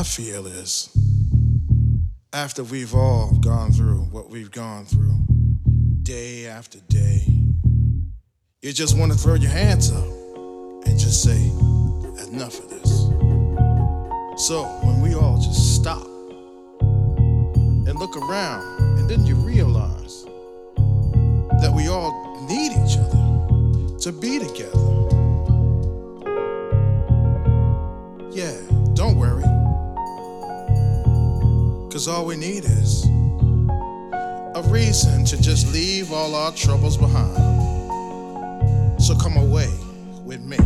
I feel is after we've all gone through what we've gone through, day after day, you just want to throw your hands up and just say, enough of this. So when we all just stop and look around, and then you realize that we all need each other to be together. Yeah, don't worry. Because all we need is a reason to just leave all our troubles behind. So come away with me.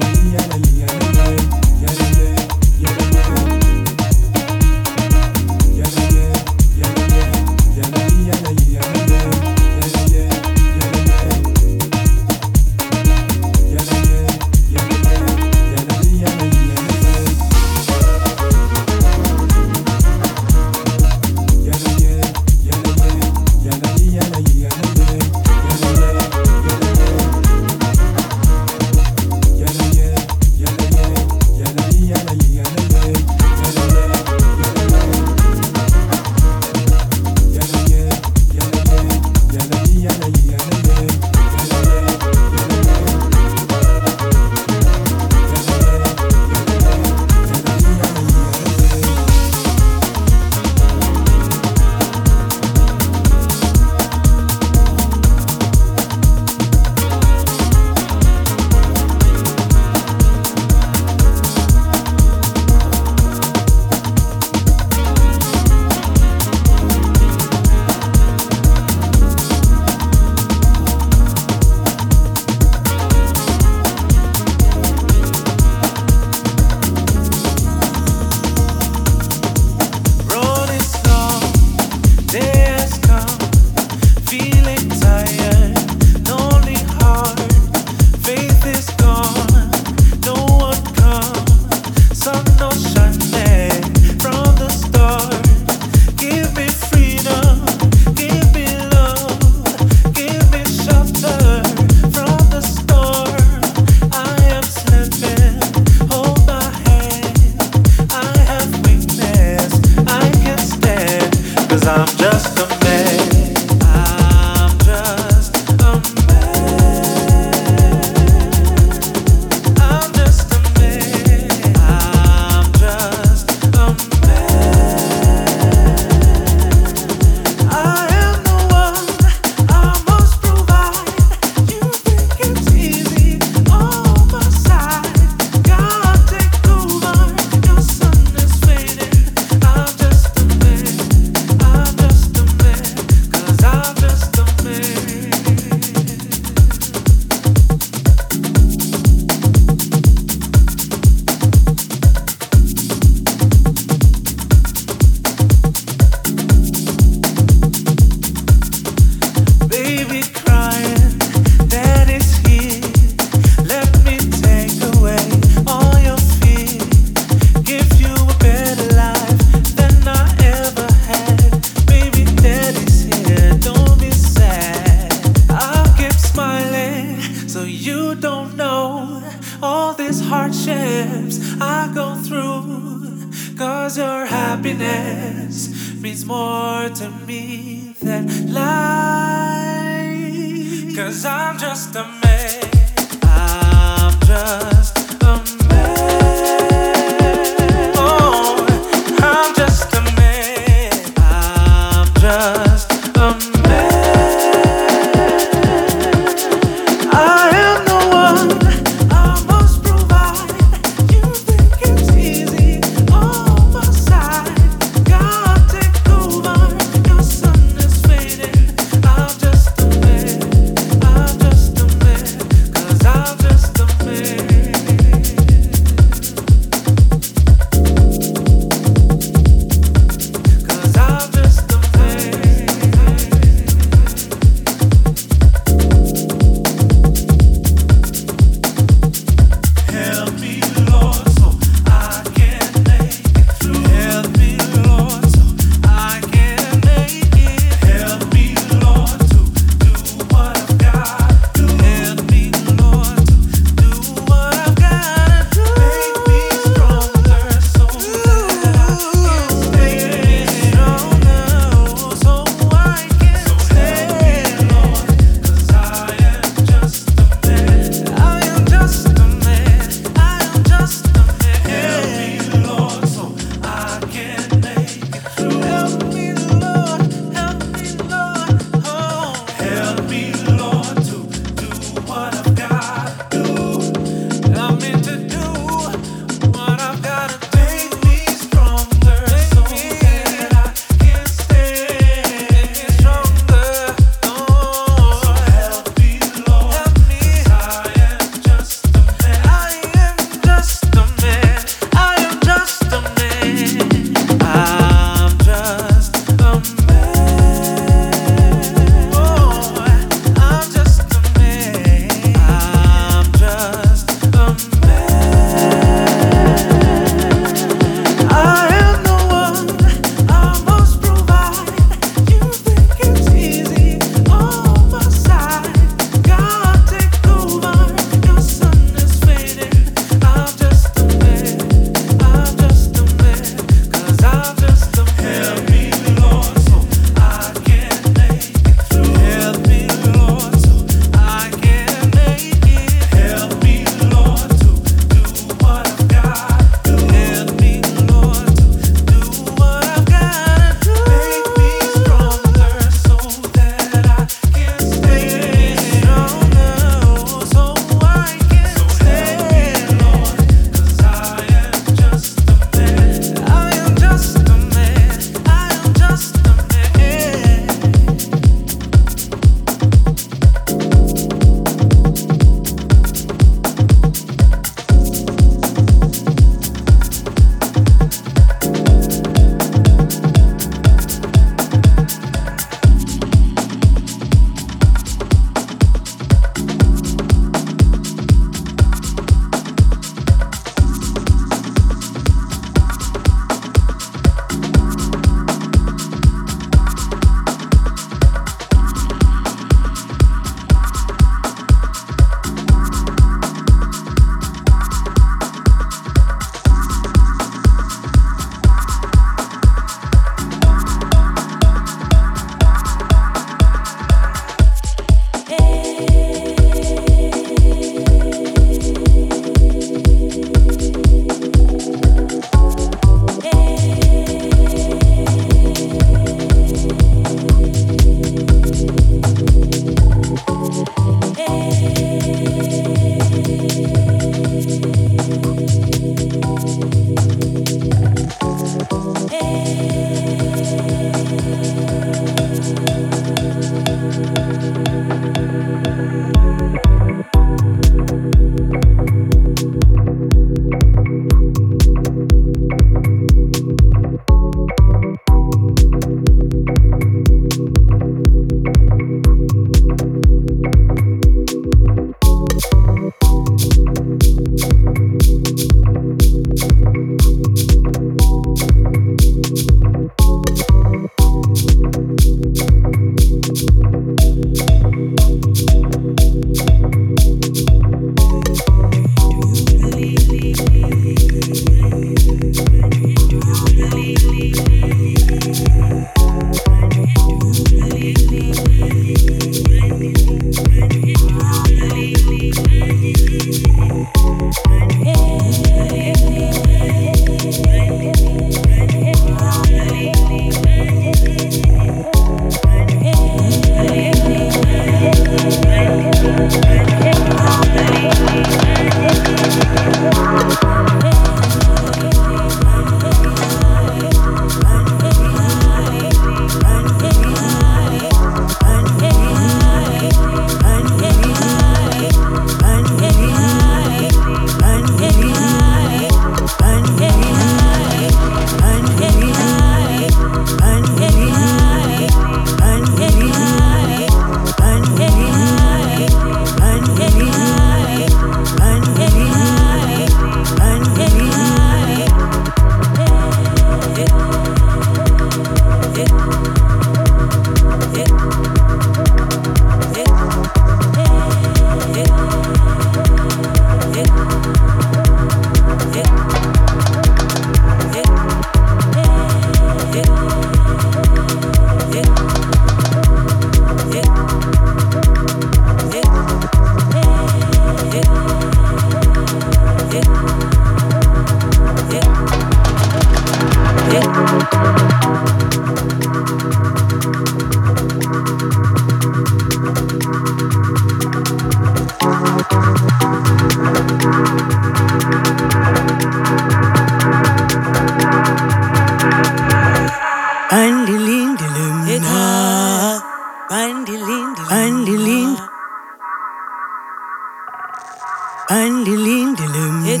dilim dilim. Ik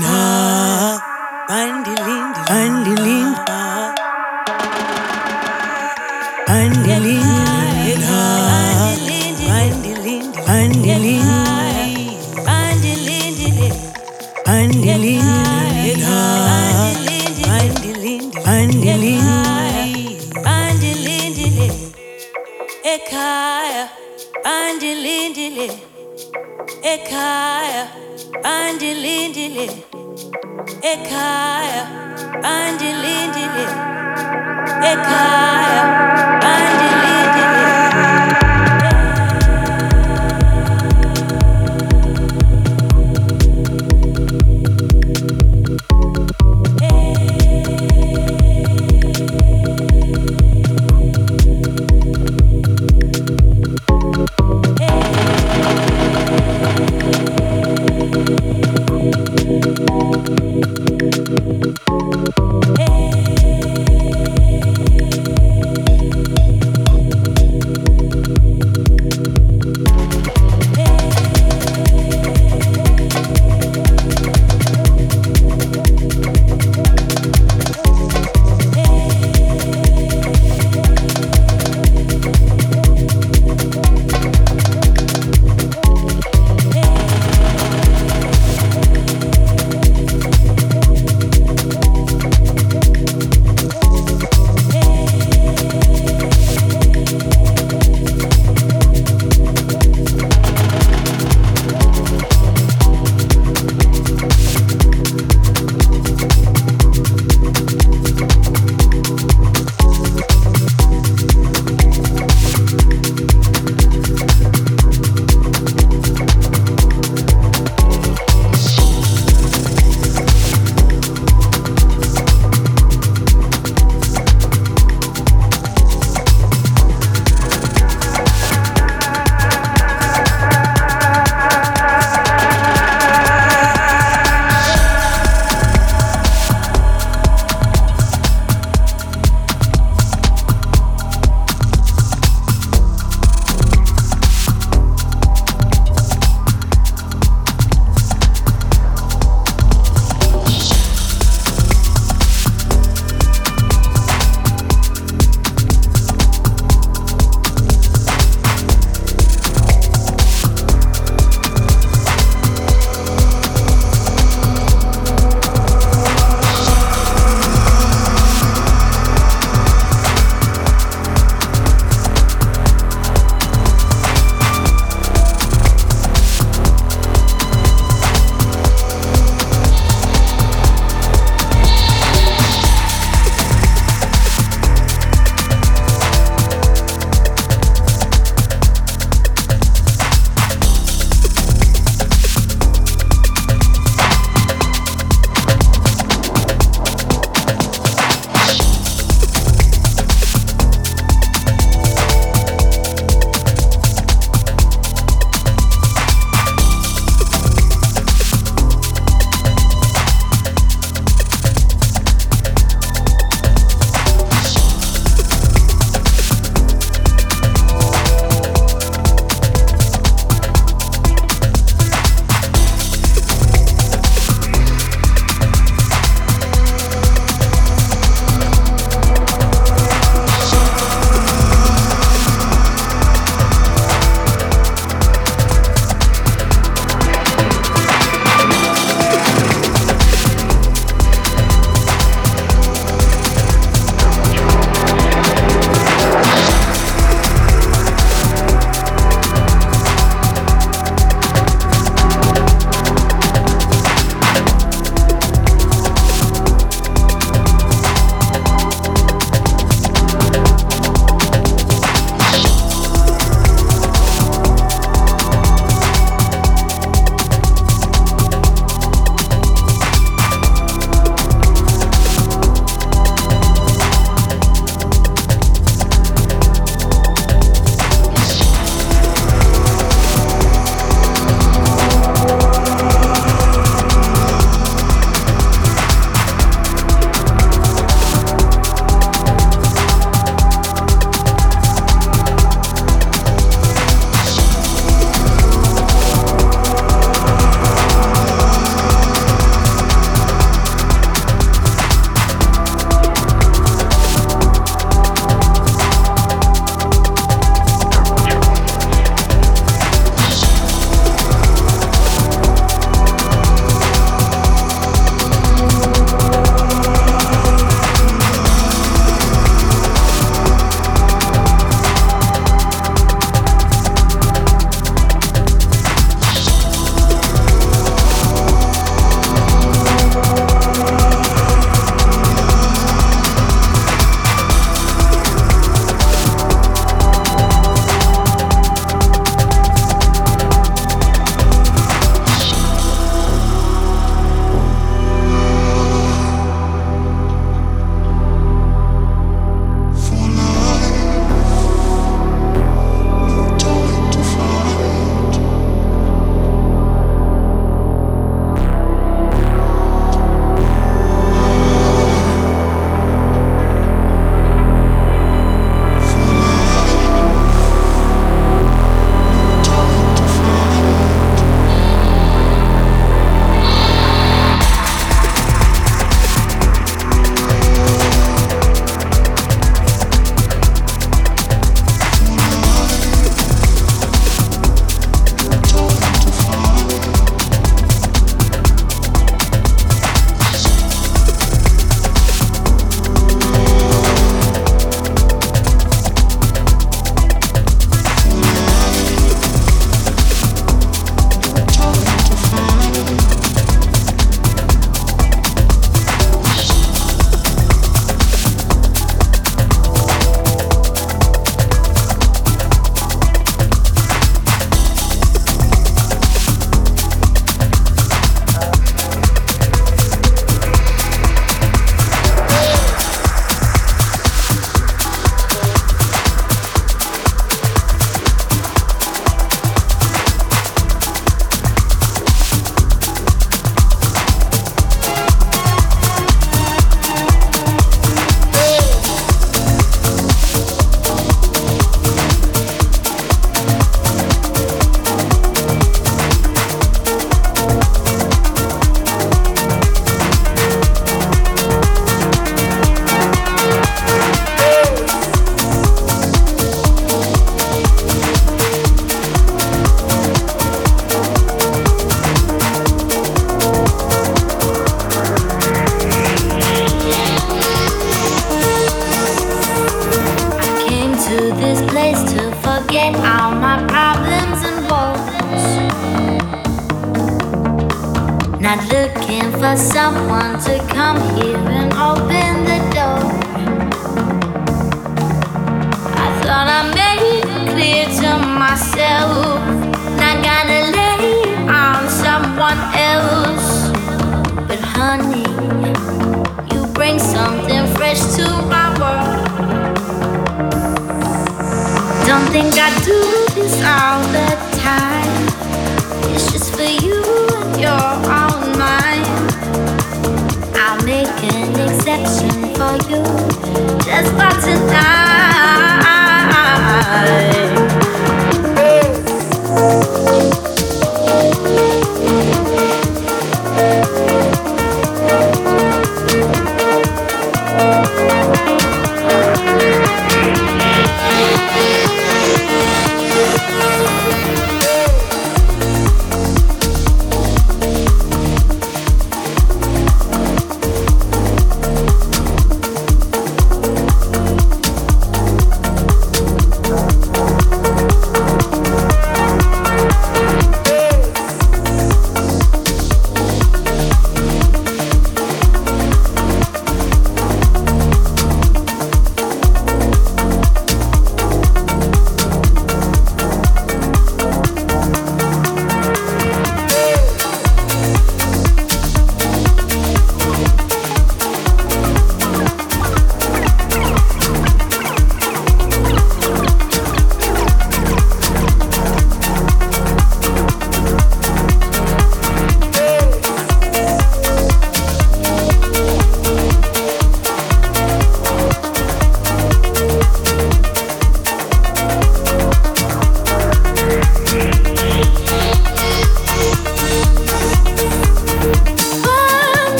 bandilindile ekhaya bandilindile ekhaya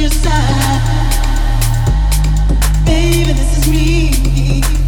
your side. Baby, this is me.